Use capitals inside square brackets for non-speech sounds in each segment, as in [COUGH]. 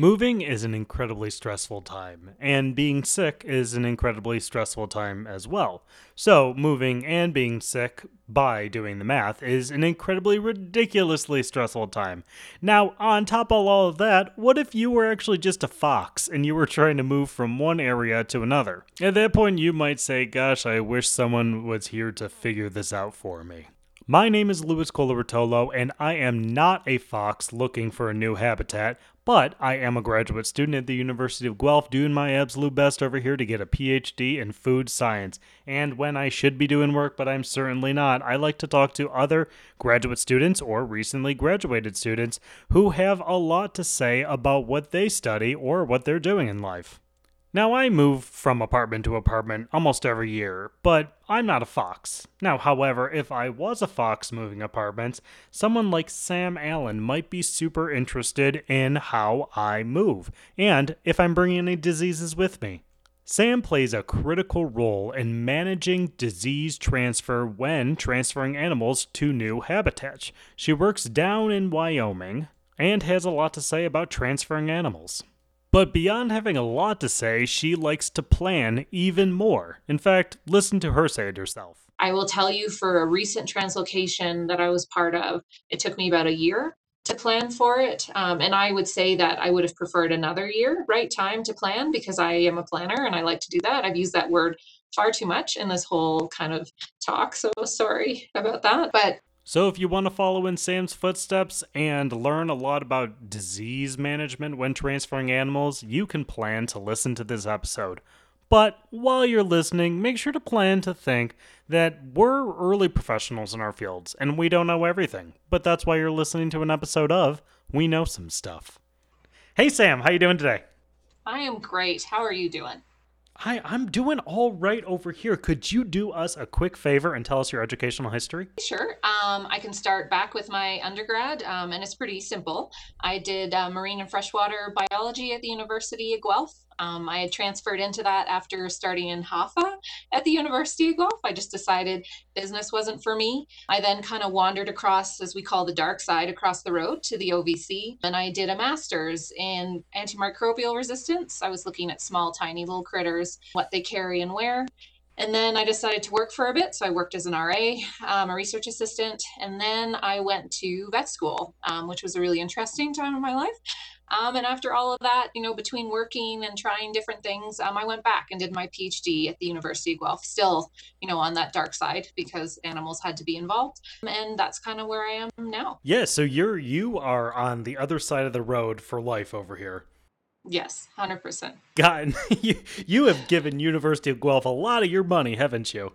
Moving is an incredibly stressful time, and being sick is an incredibly stressful time as well. So, moving and being sick, by doing the math, is an incredibly ridiculously stressful time. Now, on top of all of that, what if you were actually just a fox and you were trying to move from one area to another? At that point, you might say, Gosh, I wish someone was here to figure this out for me. My name is Louis Colabertolo, and I am not a fox looking for a new habitat, but I am a graduate student at the University of Guelph doing my absolute best over here to get a PhD in food science. And when I should be doing work, but I'm certainly not, I like to talk to other graduate students or recently graduated students who have a lot to say about what they study or what they're doing in life. Now, I move from apartment to apartment almost every year, but I'm not a fox. Now, however, if I was a fox moving apartments, someone like Sam Allen might be super interested in how I move, and if I'm bringing any diseases with me. Sam plays a critical role in managing disease transfer when transferring animals to new habitats. She works down in Wyoming and has a lot to say about transferring animals. But beyond having a lot to say, she likes to plan even more. In fact, listen to her say it herself. I will tell you for a recent translocation that I was part of, it took me about a year to plan for it. Um, and I would say that I would have preferred another year, right time to plan because I am a planner and I like to do that. I've used that word far too much in this whole kind of talk. So sorry about that. But so, if you want to follow in Sam's footsteps and learn a lot about disease management when transferring animals, you can plan to listen to this episode. But while you're listening, make sure to plan to think that we're early professionals in our fields and we don't know everything. But that's why you're listening to an episode of We Know Some Stuff. Hey Sam, how you doing today? I am great. How are you doing? Hi, I'm doing all right over here. Could you do us a quick favor and tell us your educational history? Sure. Um, I can start back with my undergrad, um, and it's pretty simple. I did uh, marine and freshwater biology at the University of Guelph. Um, I had transferred into that after starting in HAFA at the University of Guelph. I just decided business wasn't for me. I then kind of wandered across, as we call the dark side, across the road to the OVC, and I did a master's in antimicrobial resistance. I was looking at small, tiny little critters, what they carry and where. And then I decided to work for a bit. So I worked as an RA, um, a research assistant, and then I went to vet school, um, which was a really interesting time of my life. Um, and after all of that, you know, between working and trying different things, um, I went back and did my PhD at the University of Guelph, still, you know, on that dark side because animals had to be involved. And that's kind of where I am now. Yeah. So you're, you are on the other side of the road for life over here. Yes, 100%. God, [LAUGHS] you, you have given University of Guelph a lot of your money, haven't you?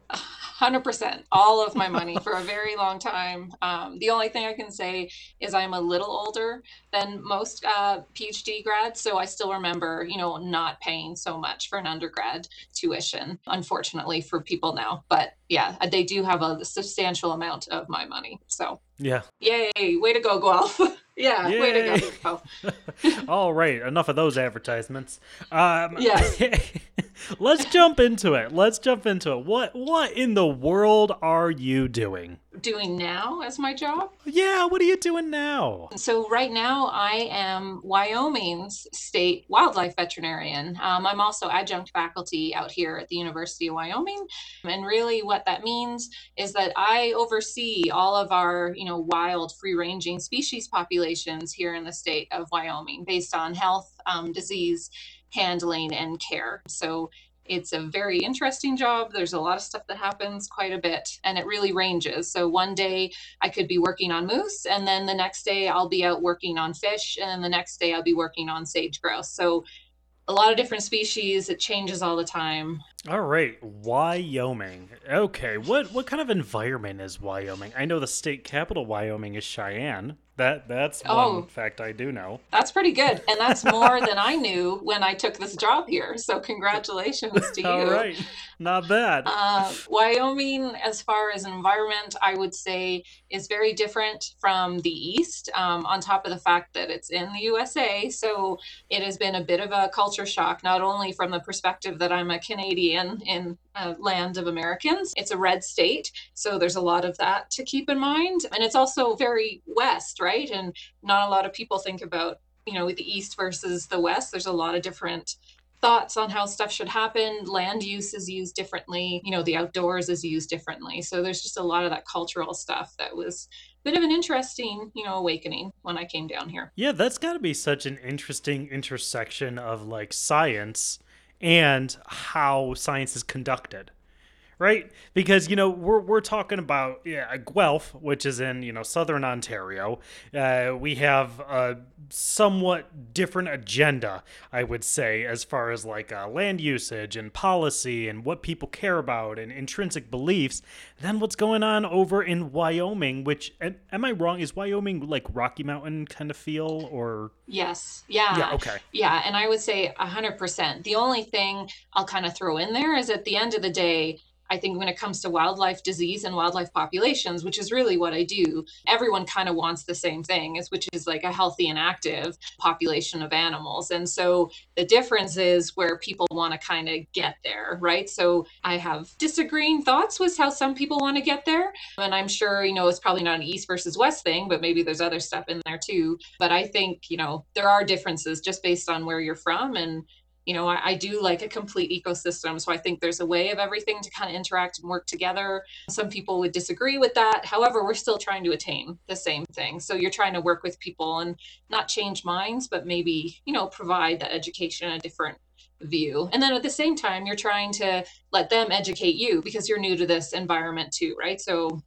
100% all of my money for a very long time um, the only thing i can say is i'm a little older than most uh, phd grads so i still remember you know not paying so much for an undergrad tuition unfortunately for people now but yeah they do have a substantial amount of my money so yeah yay way to go guelph [LAUGHS] yeah Yay. way to go [LAUGHS] all right enough of those advertisements um yes [LAUGHS] let's jump into it. Let's jump into it. What what in the world are you doing? Doing now as my job? Yeah, what are you doing now? So right now I am Wyoming's state wildlife veterinarian. Um, I'm also adjunct faculty out here at the University of Wyoming, and really what that means is that I oversee all of our you know wild free ranging species populations here in the state of Wyoming based on health, um, disease handling and care. So it's a very interesting job. There's a lot of stuff that happens quite a bit, and it really ranges. So one day I could be working on moose, and then the next day I'll be out working on fish, and then the next day I'll be working on sage grouse. So a lot of different species. It changes all the time. All right, Wyoming. Okay, what what kind of environment is Wyoming? I know the state capital Wyoming is Cheyenne. That that's oh, one fact I do know. That's pretty good, and that's [LAUGHS] more than I knew when I took this job here. So congratulations to [LAUGHS] you. All right, not bad. Uh, Wyoming, as far as environment, I would say is very different from the East. Um, on top of the fact that it's in the USA, so it has been a bit of a culture shock, not only from the perspective that I'm a Canadian in a land of Americans. It's a red state, so there's a lot of that to keep in mind, and it's also very west right? And not a lot of people think about you know, the East versus the West. There's a lot of different thoughts on how stuff should happen. Land use is used differently. You know, the outdoors is used differently. So there's just a lot of that cultural stuff that was a bit of an interesting, you know, awakening when I came down here. Yeah, that's got to be such an interesting intersection of like science and how science is conducted right? Because you know we're we're talking about yeah, Guelph, which is in you know southern Ontario. Uh, we have a somewhat different agenda, I would say, as far as like uh, land usage and policy and what people care about and intrinsic beliefs than what's going on over in Wyoming. Which am I wrong? Is Wyoming like Rocky Mountain kind of feel or? Yes. Yeah. Yeah. Okay. Yeah, and I would say hundred percent. The only thing I'll kind of throw in there is at the end of the day I think when it comes to wildlife disease and wildlife populations, which is really what I do, everyone kind of wants the same thing, is which is like a healthy and active population of animals. And so the difference is where people want to kind of get there, right? So I have disagreeing thoughts with how some people want to get there. And I'm sure, you know, it's probably not an east versus west thing, but maybe there's other stuff in there too. But I think, you know, there are differences just based on where you're from and you know, I, I, do like a complete ecosystem. So I think there's a way of everything to kind of interact and work together. Some people would disagree with that. However, we're still trying to attain the same thing. So you're trying to work with people and not change minds, but maybe, you know, provide the education a different view. And then at the same time, you're trying to let them educate you because you're new to this environment too, right? So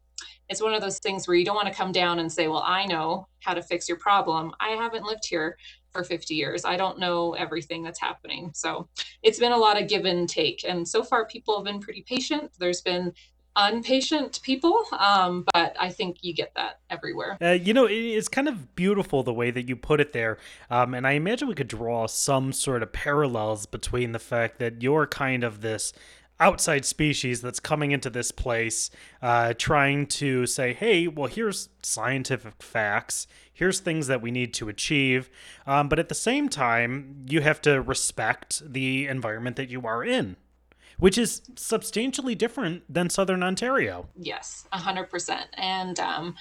it's one of those things where you don't want to come down and say, well, I know how to fix your problem. I haven't lived here for 50 years. I don't know everything that's happening. So it's been a lot of give and take. And so far, people have been pretty patient. There's been unpatient people, um, but I think you get that everywhere. Uh, you know, it's kind of beautiful the way that you put it there. Um, and I imagine we could draw some sort of parallels between the fact that you're kind of this outside species that's coming into this place uh, trying to say, hey, well, here's scientific facts, here's things that we need to achieve. Um, but at the same time, you have to respect the environment that you are in. Which is substantially different than Southern Ontario. Yes, 100%. And um,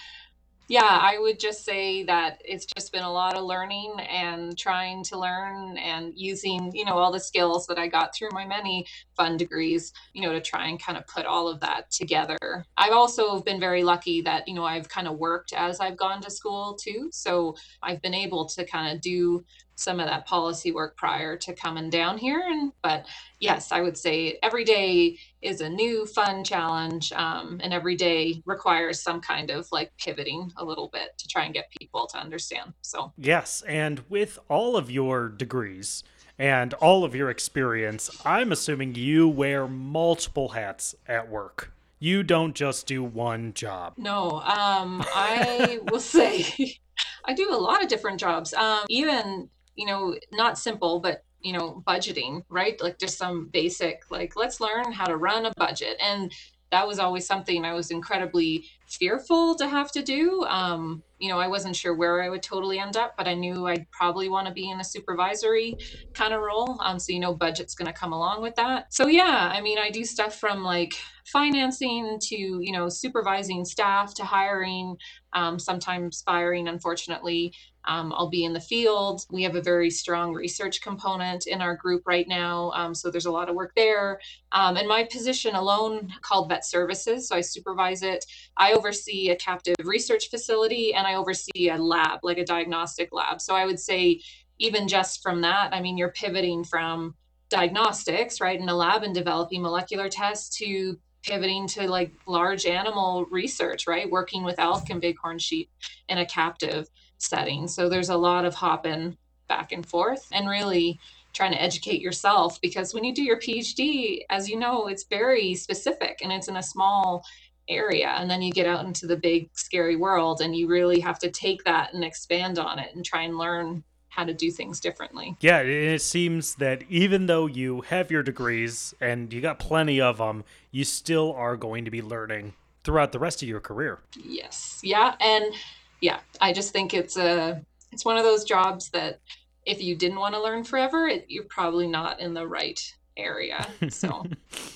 yeah, I would just say that it's just been a lot of learning and trying to learn and using, you know, all the skills that I got through my many fun degrees, you know, to try and kind of put all of that together. I've also been very lucky that, you know, I've kind of worked as I've gone to school too. So I've been able to kind of do some of that policy work prior to coming down here. And but yes, I would say every day is a new fun challenge, um, and every day requires some kind of like pivoting a little bit to try and get people to understand. So yes, and with all of your degrees and all of your experience, I'm assuming you wear multiple hats at work. You don't just do one job. No, um, I will [LAUGHS] say I do a lot of different jobs. Um, even you know, not simple, but you know, budgeting, right? Like just some basic, like let's learn how to run a budget. And that was always something I was incredibly fearful to have to do. Um, you know, I wasn't sure where I would totally end up, but I knew I'd probably want to be in a supervisory kind of role. Um, so, you know, budget's going to come along with that. So, yeah, I mean, I do stuff from like financing to, you know, supervising staff to hiring, um, sometimes firing, unfortunately. Um, I'll be in the field. We have a very strong research component in our group right now. Um, so there's a lot of work there. Um, and my position alone called Vet Services, so I supervise it. I oversee a captive research facility and I oversee a lab, like a diagnostic lab. So I would say, even just from that, I mean, you're pivoting from diagnostics, right, in a lab and developing molecular tests to pivoting to like large animal research, right, working with elk and bighorn sheep in a captive setting. So there's a lot of hopping back and forth and really trying to educate yourself because when you do your PhD, as you know, it's very specific and it's in a small area and then you get out into the big scary world and you really have to take that and expand on it and try and learn how to do things differently. Yeah, it seems that even though you have your degrees and you got plenty of them, you still are going to be learning throughout the rest of your career. Yes. Yeah, and yeah, I just think it's a it's one of those jobs that if you didn't want to learn forever, it, you're probably not in the right area. So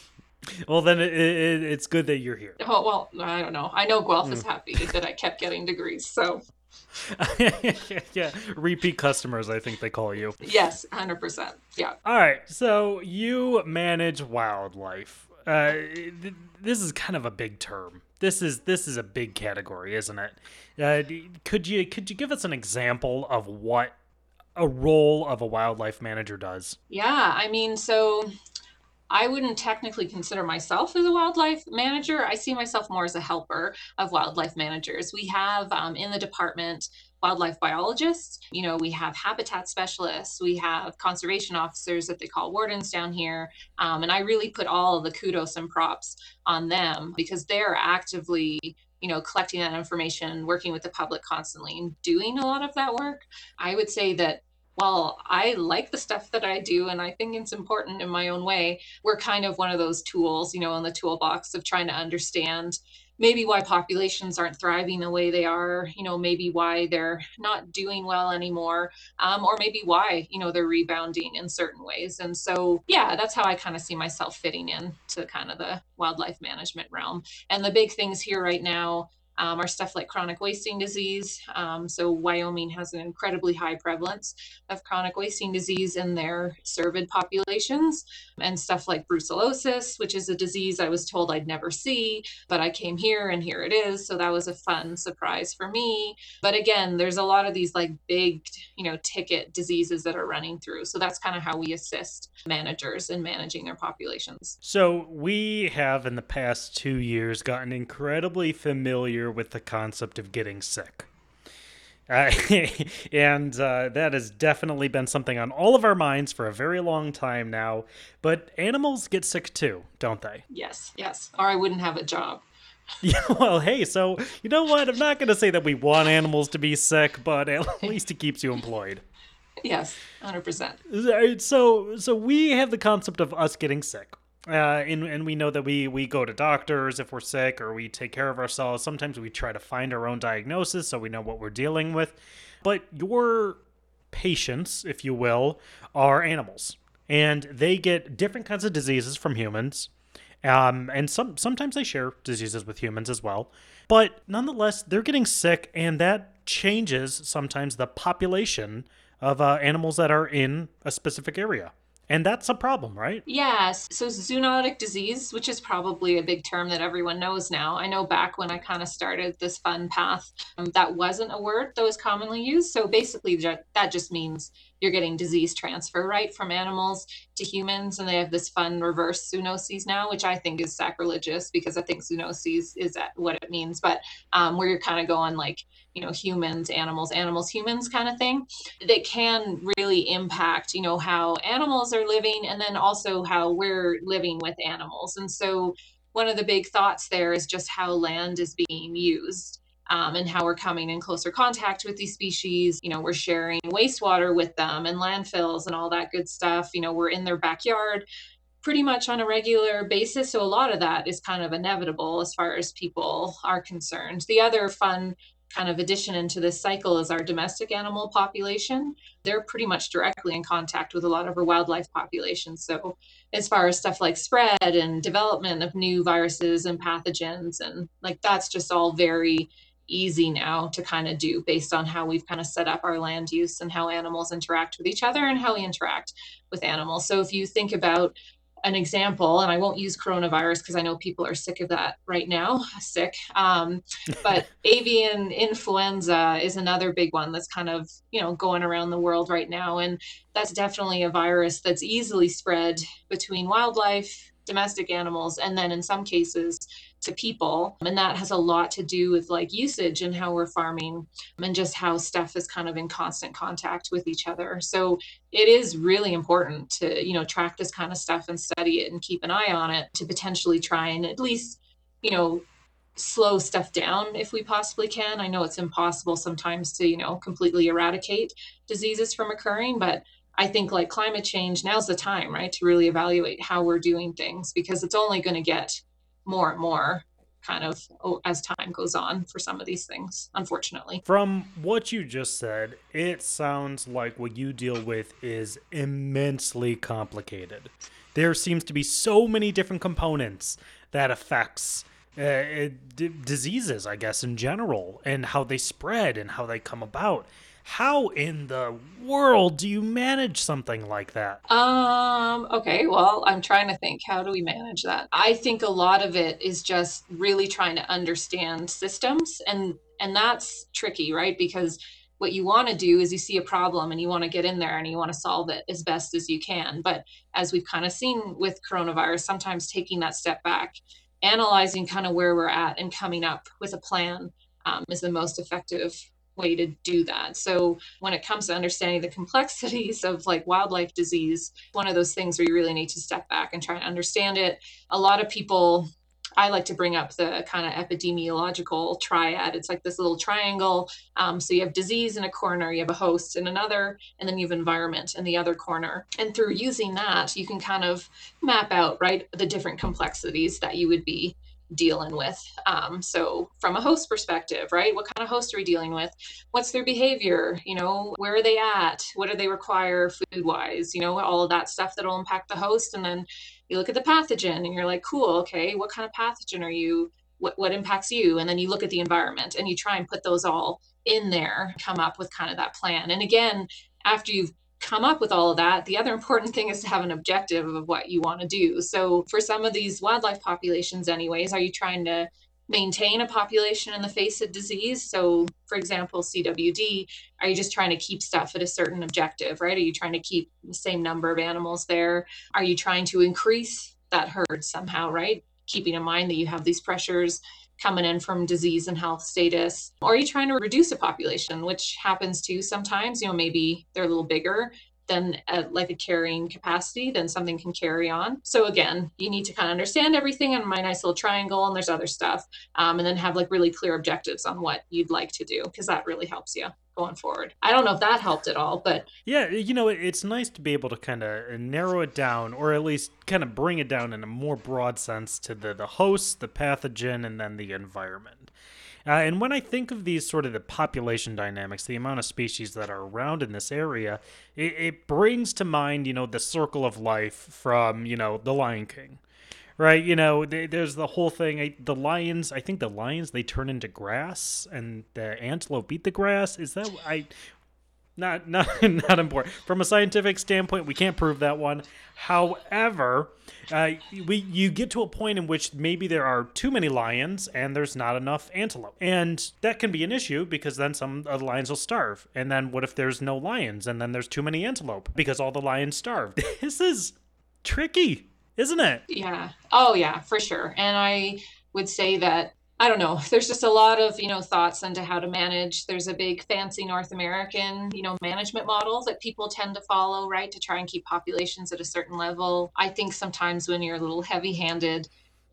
[LAUGHS] well, then it, it, it's good that you're here. Oh, well, I don't know. I know Guelph is hmm. happy that I kept getting degrees. So [LAUGHS] yeah, repeat customers, I think they call you. Yes, 100%. Yeah. All right, so you manage wildlife. Uh, th- this is kind of a big term. This is this is a big category, isn't it? Uh, could you could you give us an example of what a role of a wildlife manager does? Yeah, I mean, so I wouldn't technically consider myself as a wildlife manager. I see myself more as a helper of wildlife managers. We have um, in the department wildlife biologists. You know, we have habitat specialists, we have conservation officers that they call wardens down here. Um, and I really put all the kudos and props on them because they're actively you know collecting that information working with the public constantly and doing a lot of that work i would say that while I like the stuff that I do and I think it's important in my own way, we're kind of one of those tools, you know, in the toolbox of trying to understand maybe why populations aren't thriving the way they are, you know, maybe why they're not doing well anymore, um, or maybe why, you know, they're rebounding in certain ways. And so, yeah, that's how I kind of see myself fitting in to kind of the wildlife management realm. And the big things here right now um, are stuff like chronic wasting disease. Um, so Wyoming has an incredibly high prevalence of chronic wasting disease in their cervid populations, and stuff like brucellosis, which is a disease I was told I'd never see, but I came here and here it is. So that was a fun surprise for me. But again, there's a lot of these like big, you know, ticket diseases that are running through. So that's kind of how we assist managers in managing their populations. So we have in the past two years gotten incredibly familiar with the concept of getting sick. Uh, [LAUGHS] and uh, that has definitely been something on all of our minds for a very long time now. But animals get sick too, don't they? Yes, yes. Or I wouldn't have a job. [LAUGHS] Yeah, well, hey, so you know what? I'm not going to say that we want animals to be sick, but at [LAUGHS] least it keeps you employed. Yes, 100%. So, so we have the concept of us getting sick. Uh, and and we know that we we go to doctors if we're sick or we take care of ourselves. Sometimes we try to find our own diagnosis so we know what we're dealing with. But your patients, if you will, are animals, and they get different kinds of diseases from humans. Um, and some sometimes they share diseases with humans as well. But nonetheless, they're getting sick, and that changes sometimes the population of uh, animals that are in a specific area. And that's a problem, right? Yes. So zoonotic disease, which is probably a big term that everyone knows now. I know back when I kind of started this fun path, um, that wasn't a word that was commonly used. So basically, that just means you're getting disease transfer, right, from animals to humans. And they have this fun reverse zoonoses now, which I think is sacrilegious because I think zoonoses is what it means. But um, where you're kind of going like, you know humans animals animals humans kind of thing that can really impact you know how animals are living and then also how we're living with animals and so one of the big thoughts there is just how land is being used um, and how we're coming in closer contact with these species. You know, we're sharing wastewater with them and landfills and all that good stuff. You know, we're in their backyard pretty much on a regular basis. So a lot of that is kind of inevitable as far as people are concerned. The other fun kind of addition into this cycle is our domestic animal population. They're pretty much directly in contact with a lot of our wildlife populations. So, as far as stuff like spread and development of new viruses and pathogens, and like that's just all very easy now to kind of do based on how we've kind of set up our land use and how animals interact with each other and how we interact with animals. So, if you think about an example, and I won't use coronavirus because I know people are sick of that right now, sick. Um, [LAUGHS] but avian influenza is another big one that's kind of you know going around the world right now, and that's definitely a virus that's easily spread between wildlife, domestic animals, and then in some cases to people. And that has a lot to do with like usage and how we're farming and just how stuff is kind of in constant contact with each other. So it is really important to, you know, track this kind of stuff and study it and keep an eye on it to potentially try and at least, you know, slow stuff down if we possibly can. I know it's impossible sometimes to, you know, completely eradicate diseases from occurring, but I think like climate change, now's the time, right, to really evaluate how we're doing things because it's only going to get more and more kind of oh, as time goes on for some of these things, unfortunately. From what you just said, it sounds like what you deal with is immensely complicated. There seems to be so many different components that affects uh, d- diseases, I guess, in general, and how they spread and how they come about. How in the world do you manage something like that? Um, okay, well, I'm trying to think, how do we manage that? I think a lot of it is just really trying to understand systems and and that's tricky, right? Because what you want to do is you see a problem and you want to get in there and you want to solve it as best as you can. But as we've kind of seen with coronavirus, sometimes taking that step back, analyzing kind of where we're at and coming up with a plan um, is the most effective way to do that. So when it comes to understanding the complexities of like wildlife disease, one of those things where you really need to step back and try and understand it. A lot of people I like to bring up the kind of epidemiological triad. It's like this little triangle. Um, so you have disease in a corner, you have a host in another, and then you have environment in the other corner. And through using that, you can kind of map out, right, the different complexities that you would be dealing with. Um, so, from a host perspective, right? What kind of host are we dealing with? What's their behavior? You know, where are they at? What do they require food wise? You know, all of that stuff that'll impact the host. And then you look at the pathogen and you're like, cool, okay, what kind of pathogen are you? What, what impacts you? And then you look at the environment and you try and put those all in there, come up with kind of that plan. And again, after you've come up with all of that, the other important thing is to have an objective of what you want to do. So, for some of these wildlife populations, anyways, are you trying to maintain a population in the face of disease? So, for example, CWD, are you just trying to keep stuff at a certain objective, right? Are you trying to keep the same number of animals there? Are you trying to increase that herd somehow, right? Keeping in mind that you have these pressures coming in from disease and health status? Or are you trying to reduce a population, which happens too sometimes? You know, maybe they're a little bigger than a, like a carrying capacity, then something can carry on. So again, you need to kind of understand everything in my nice little triangle, and there's other stuff, um, and then have like really clear objectives on what you'd like to do because that really helps you going forward. I don't know if that helped at all, but yeah, you know, it's nice to be able to kind of narrow it down, or at least kind of bring it down in a more broad sense to the the host, the pathogen, and then the environment. Uh, and when I think of these sort of the population dynamics, the amount of species that are around in this area, it, it brings to mind, you know, the circle of life from, you know, The Lion King right? You know, there's the whole thing. The lions, I think the lions they turn into grass, and the antelope eat the grass. Is that I? Not [LAUGHS] not not important from a scientific standpoint. We can't prove that one. However, uh, we you get to a point in which maybe there are too many lions and there's not enough antelope, and that can be an issue because then some of the lions will starve. And then what if there's no lions and then there's too many antelope because all the lions starved? [LAUGHS] This is tricky isn't it? Yeah. Oh, yeah, for sure. And I would say that I don't know. There's just a lot of, you know, thoughts into how to manage. There's a big fancy North American, you know, management model that people tend to follow, right, to try and keep populations at a certain level. I think sometimes when you're a little heavy-handed,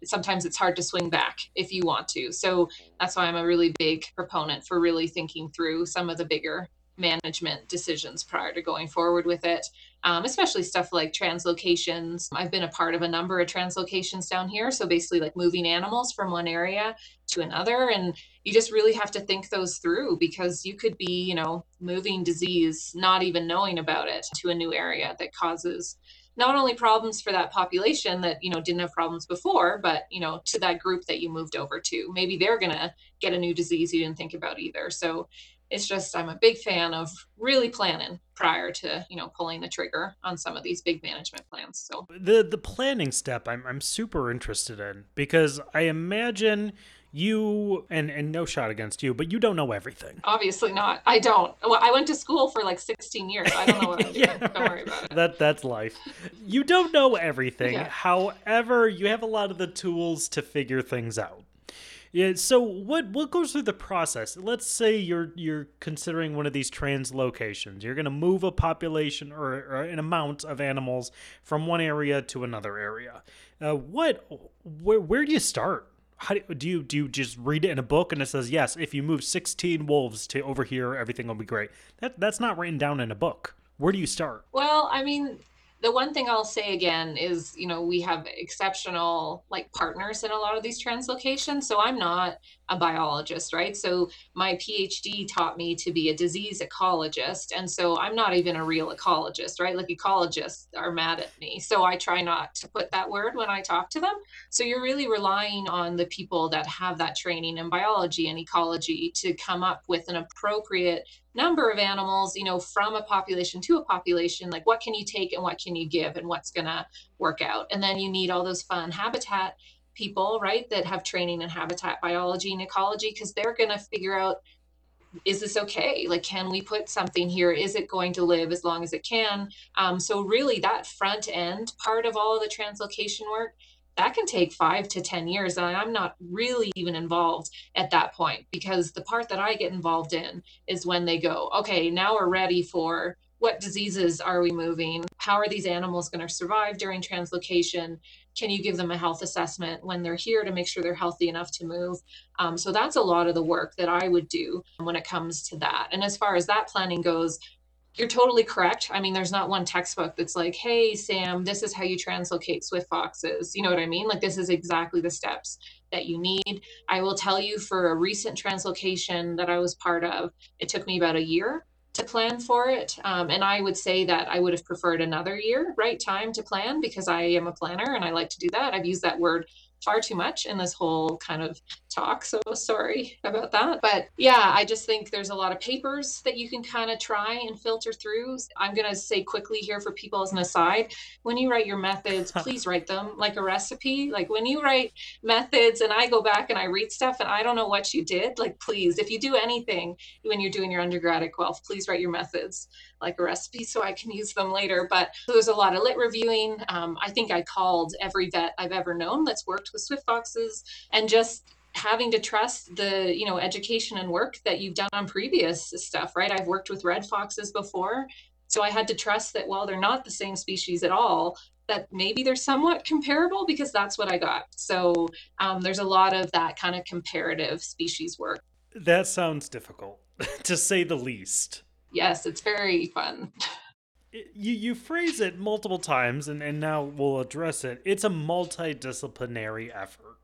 sometimes it's hard to swing back if you want to. So that's why I'm a really big proponent for really thinking through some of the bigger management decisions prior to going forward with it, um, especially stuff like translocations. I've been a part of a number of translocations down here. So basically, like moving animals from one area to another. And you just really have to think those through because you could be, you know, moving disease, not even knowing about it to a new area that causes not only problems for that population that you know didn't have problems before but you know to that group that you moved over to maybe they're going to get a new disease you didn't think about either so it's just I'm a big fan of really planning prior to you know pulling the trigger on some of these big management plans. So the the planning step I'm I'm super interested in because I imagine you and and no shot against you, but you don't know everything. Obviously not. I don't. Well, I went to school for like 16 years. I don't know what I'm [LAUGHS] yeah, doing. Don't worry about it. That that's life. You don't know everything. Yeah. However, you have a lot of the tools to figure things out. Yeah. So what what goes through the process? Let's say you're you're considering one of these translocations. You're going to move a population or, or, an amount of animals from one area to another area. Uh, what where where do you start? How do, do you do you just read it in a book and it says yes? If you move 16 wolves to over here, everything will be great. That that's not written down in a book. Where do you start? Well, I mean, the one thing I'll say again is, you know, we have exceptional like partners in a lot of these translocations. So I'm not a biologist, right? So my PhD taught me to be a disease ecologist. And so I'm not even a real ecologist, right? Like ecologists are mad at me. So I try not to put that word when I talk to them. So you're really relying on the people that have that training in biology and ecology to come up with an appropriate number of animals, you know, from a population to a population, like what can you take and what can you give and what's going to work out. And then you need all those fun habitat people, right, that have training in habitat biology and ecology because they're going to figure out is this okay? Like, can we put something here? Is it going to live as long as it can? Um, so, really, that front end part of all of the translocation work that can take five to 10 years. And I'm not really even involved at that point because the part that I get involved in is when they go, okay, now we're ready for what diseases are we moving? How are these animals going to survive during translocation? Can you give them a health assessment when they're here to make sure they're healthy enough to move? Um, so that's a lot of the work that I would do when it comes to that. And as far as that planning goes, you're totally correct. I mean, there's not one textbook that's like, hey, Sam, this is how you translocate swift foxes. You know what I mean? Like, this is exactly the steps that you need. I will tell you for a recent translocation that I was part of, it took me about a year to plan for it. Um, and I would say that I would have preferred another year, right? Time to plan because I am a planner and I like to do that. I've used that word far too much in this whole kind of talk. So sorry about that. But yeah, I just think there's a lot of papers that you can kind of try and filter through. I'm going to say quickly here for people as an aside when you write your methods, [LAUGHS] please write them like a recipe. Like when you write methods and I go back and I read stuff and I don't know what you did, like please, if you do anything when you're doing your undergrad at Guelph, please write your methods like a recipe so I can use them later. But there's a lot of lit reviewing. Um, I think I called every vet I've ever known that's worked with Swift Foxes and just having to trust the you know education and work that you've done on previous stuff right i've worked with red foxes before so i had to trust that while they're not the same species at all that maybe they're somewhat comparable because that's what i got so um, there's a lot of that kind of comparative species work that sounds difficult [LAUGHS] to say the least yes it's very fun you you phrase it multiple times and, and now we'll address it it's a multidisciplinary effort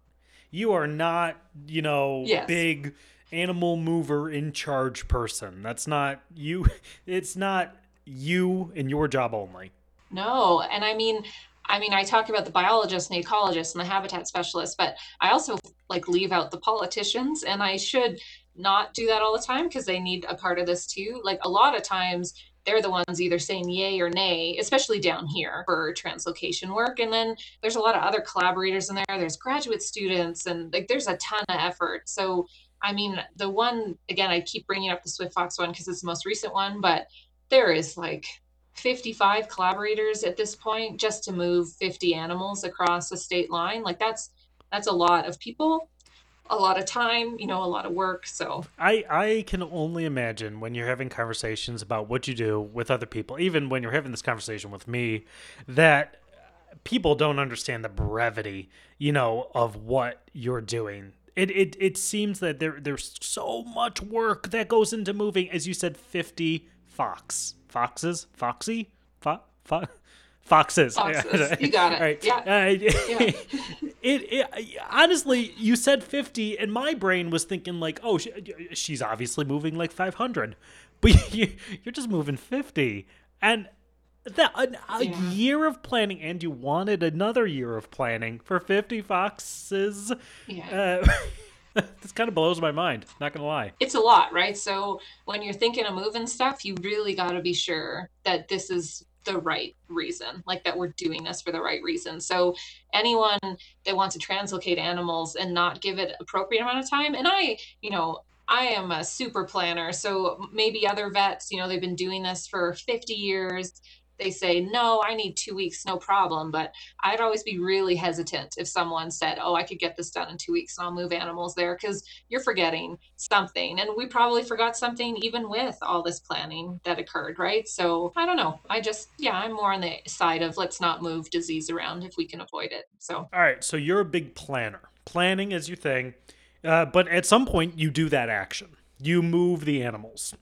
you are not, you know, yes. big animal mover in charge person. That's not you. [LAUGHS] It's not you and your job only. No, and I mean, I mean, I talk about the biologists and the ecologists and the habitat specialists, but I also like leave out the politicians, and I should not do that all the time because they need a part of this too. Like a lot of times, they're the ones either saying yay or nay, especially down here for translocation work. And then there's a lot of other collaborators in there. There's graduate students, and like there's a ton of effort. So, I mean, the one again, I keep bringing up the Swift Fox one because it's the most recent one, but there is like 55 collaborators at this point just to move 50 animals across a state line. Like that's that's a lot of people a lot of time, you know, a lot of work. So I I can only imagine when you're having conversations about what you do with other people, even when you're having this conversation with me, that people don't understand the brevity, you know, of what you're doing. It it it seems that there there's so much work that goes into moving, as you said, fifty fox foxes, foxy, fo, fo, Foxes. Foxes. you got it. Right. Yeah. Uh, yeah. [LAUGHS] it, it, honestly, you said 50, and my brain was thinking, like, oh, she, she's obviously moving like 500. But [LAUGHS] you, are just moving 50. And that a, a yeah. year of planning, and you wanted another year of planning for 50 foxes. Yeah. Uh, [LAUGHS] [LAUGHS] this kind of blows my mind. Not gonna lie. It's a lot, right? So when you're thinking of moving stuff, you really got to be sure that this is the right reason, like that we're doing this for the right reason. So anyone that wants to translocate animals and not give it appropriate amount of time, and I, you know, I am a super planner. So maybe other vets, you know, they've been doing this for 50 years they say, no, I need two weeks, no problem. But I'd always be really hesitant if someone said, oh, I could get this done in two weeks and I'll move animals there because you're forgetting something. And we probably forgot something even with all this planning that occurred, right? So I don't know. I just, yeah, I'm more on the side of let's not move disease around if we can avoid it. So, all right. So you're a big planner. Planning is your thing. Uh, but at some point, you do that action, you move the animals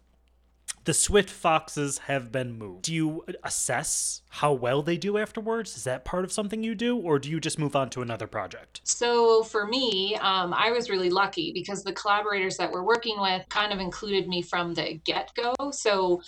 the Swift Foxes have been moved. Do you assess how well they do afterwards? Is that part of something you do, or do you just move on to another project? So for me, um, I was really lucky because the collaborators that we're working with kind of included me from the get go. So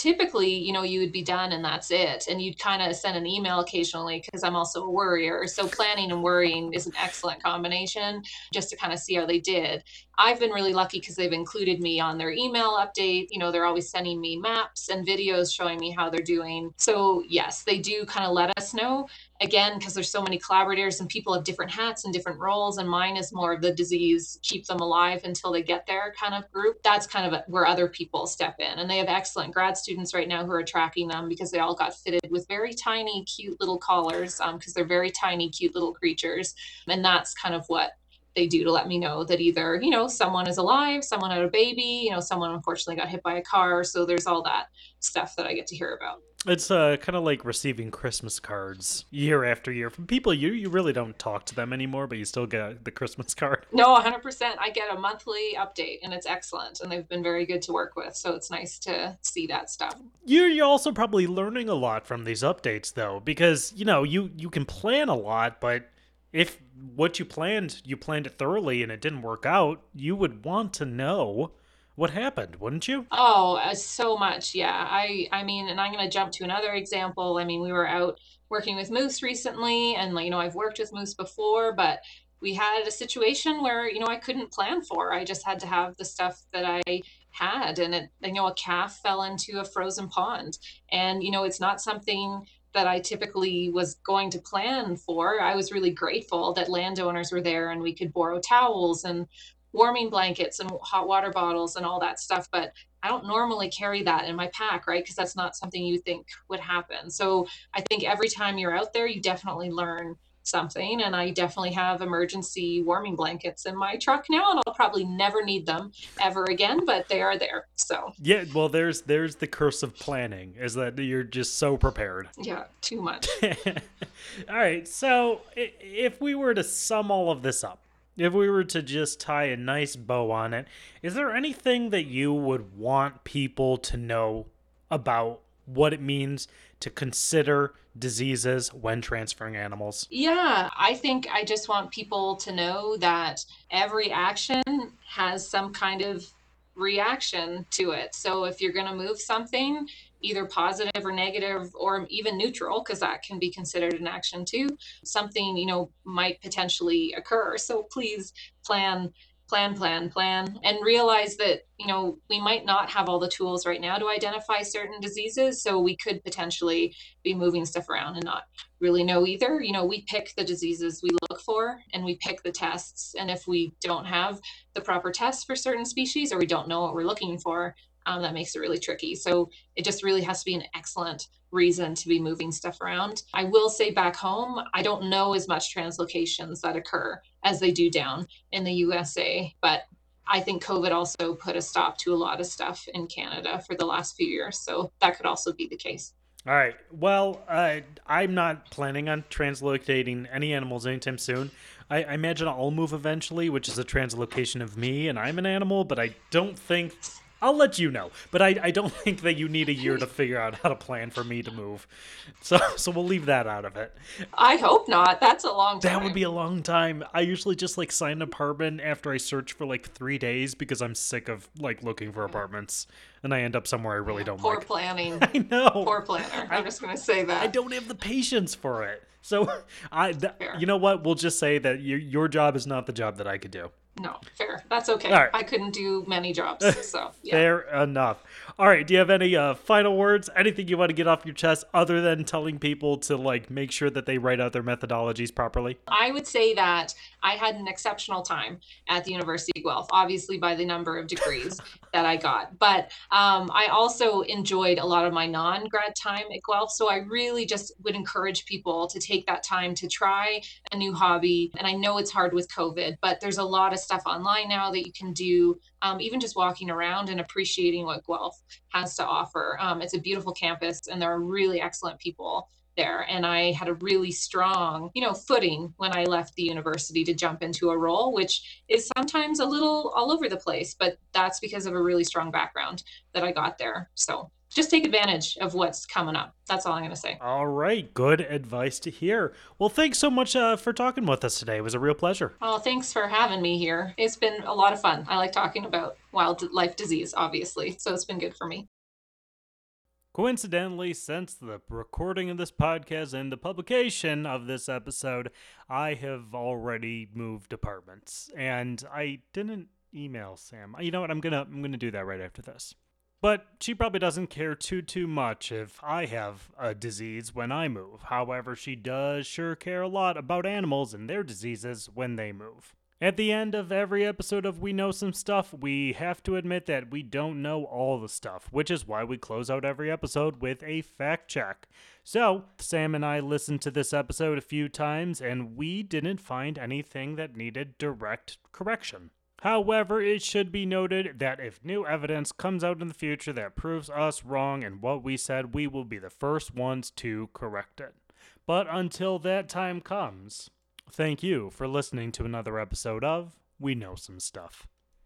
typically, you know, you would be done and that's it. And you'd kind of send an email occasionally because I'm also a worrier. So planning and worrying is an excellent combination just to kind of see how they did. I've been really lucky because they've included me on their email update. You know, they're always sending me maps and videos showing me how they're doing. So, yes, they do kind of let us know. Again, because there's so many collaborators and people have different hats and different roles, and mine is more of the disease, keep them alive until they get there kind of group. That's kind of where other people step in. And they have excellent grad students right now who are tracking them because they all got fitted with very tiny, cute little collars because um, they're very tiny, cute little creatures. And that's kind of what they do to let me know that either you know someone is alive someone had a baby you know someone unfortunately got hit by a car. So there's all that stuff that i get to hear about. It's uh, kind of like receiving christmas cards year after year from people. You you really don't talk to them anymore but you still get the christmas card. No 100% i get a monthly update and it's excellent and they've been very good to work with. So it's nice to see that stuff. You're, you're also probably learning a lot from these updates though because you know you you can plan a lot but if what you planned, you planned it thoroughly and it didn't work out, you would want to know what happened, wouldn't you? Oh, uh, so much. Yeah. I I mean, and I'm going to jump to another example. I mean, we were out working with moose recently and you know, I've worked with moose before, but we had a situation where, you know, I couldn't plan for. I just had to have the stuff that I had and it, you know, a calf fell into a frozen pond and you know, it's not something that I typically was going to plan for. I was really grateful that landowners were there and we could borrow towels and warming blankets and hot water bottles and all that stuff. But I don't normally carry that in my pack, right? Because that's not something you think would happen. So I think every time you're out there, you definitely learn something and I definitely have emergency warming blankets in my truck now and I'll probably never need them ever again but they are there so. Yeah well there's there's the curse of planning is that you're just so prepared. Yeah too much. [LAUGHS] All right so if we were to sum all of this up if we were to just tie a nice bow on it is there anything that you would want people to know about what it means to consider diseases when transferring animals? Yeah, I think I just want people to know that every action has some kind of reaction to it. So if you're going to move something, either positive or negative or even neutral because that can be considered an action too something you know might potentially occur so please plan plan, plan, plan, and realize that, you know, we might not have all the tools right now to identify certain diseases. So we could potentially be moving stuff around and not really know either. You know, we pick the diseases we look for and we pick the tests. And if we don't have the proper tests for certain species or we don't know what we're looking for, um, that makes it really tricky. So it just really has to be an excellent reason to be moving stuff around. I will say back home, I don't know as much translocations that occur as they do down in the USA, but I think COVID also put a stop to a lot of stuff in Canada for the last few years. So that could also be the case. All right. Well, uh, I'm not planning on translocating any animals anytime soon. I, I imagine I'll move eventually, which is a translocation of me, and I'm an animal, but I don't think I'll let you know. But I, I don't [LAUGHS] think that you need a year to figure out how to plan for me to move. [LAUGHS] So so we'll leave that out of it. I hope not. That's a long time. That would be a long time. I usually just like sign an apartment after I search for like three days because I'm sick of like looking for apartments and I end up somewhere I really don't Poor like. Poor planning. [LAUGHS] I know. Poor planner. I'm just gonna say that. I don't have the patience for it. So I, th- you know what? We'll just say that your your job is not the job that I could do. No, fair. That's okay. Right. I couldn't do many jobs, [LAUGHS] so yeah. fair enough. All right. Do you have any uh, final words? Anything you want to get off your chest other than telling people to like make sure that they write out their methodologies properly? I would say that I had an exceptional time at the University of Guelph, obviously by the number of degrees [LAUGHS] that I got, but um, I also enjoyed a lot of my non-grad time at Guelph. So I really just would encourage people to take that time to try a new hobby. And I know it's hard with COVID, but there's a lot of stuff online now that you can do, um, even just walking around and appreciating what Guelph has to offer. Um, it's a beautiful campus, and there are really excellent people there and i had a really strong you know footing when i left the university to jump into a role which is sometimes a little all over the place but that's because of a really strong background that i got there so just take advantage of what's coming up. That's all I'm going to say. All right. Good advice to hear. Well, thanks so much uh, for talking with us today. It was a real pleasure. Oh, thanks for having me here. It's been a lot of fun. I like talking about wildlife disease, obviously. So it's been good for me. Coincidentally, since the recording of this podcast and the publication of this episode, I have already moved apartments, and I didn't email Sam. You know what? I'm gonna I'm gonna do that right after this. But she probably doesn't care too too much if I have a disease when I move. However, she does sure care a lot about animals and their diseases when they move. At the end of every episode of We Know Some Stuff, we have to admit that we don't know all the stuff, which is why we close out every episode with a fact check. So, Sam and I listened to this episode a few times, and we didn't find anything that needed direct correction. However, it should be noted that if new evidence comes out in the future that proves us wrong in what we said, we will be the first ones to correct it. But until that time comes, thank you for listening to another episode of We Know Some Stuff.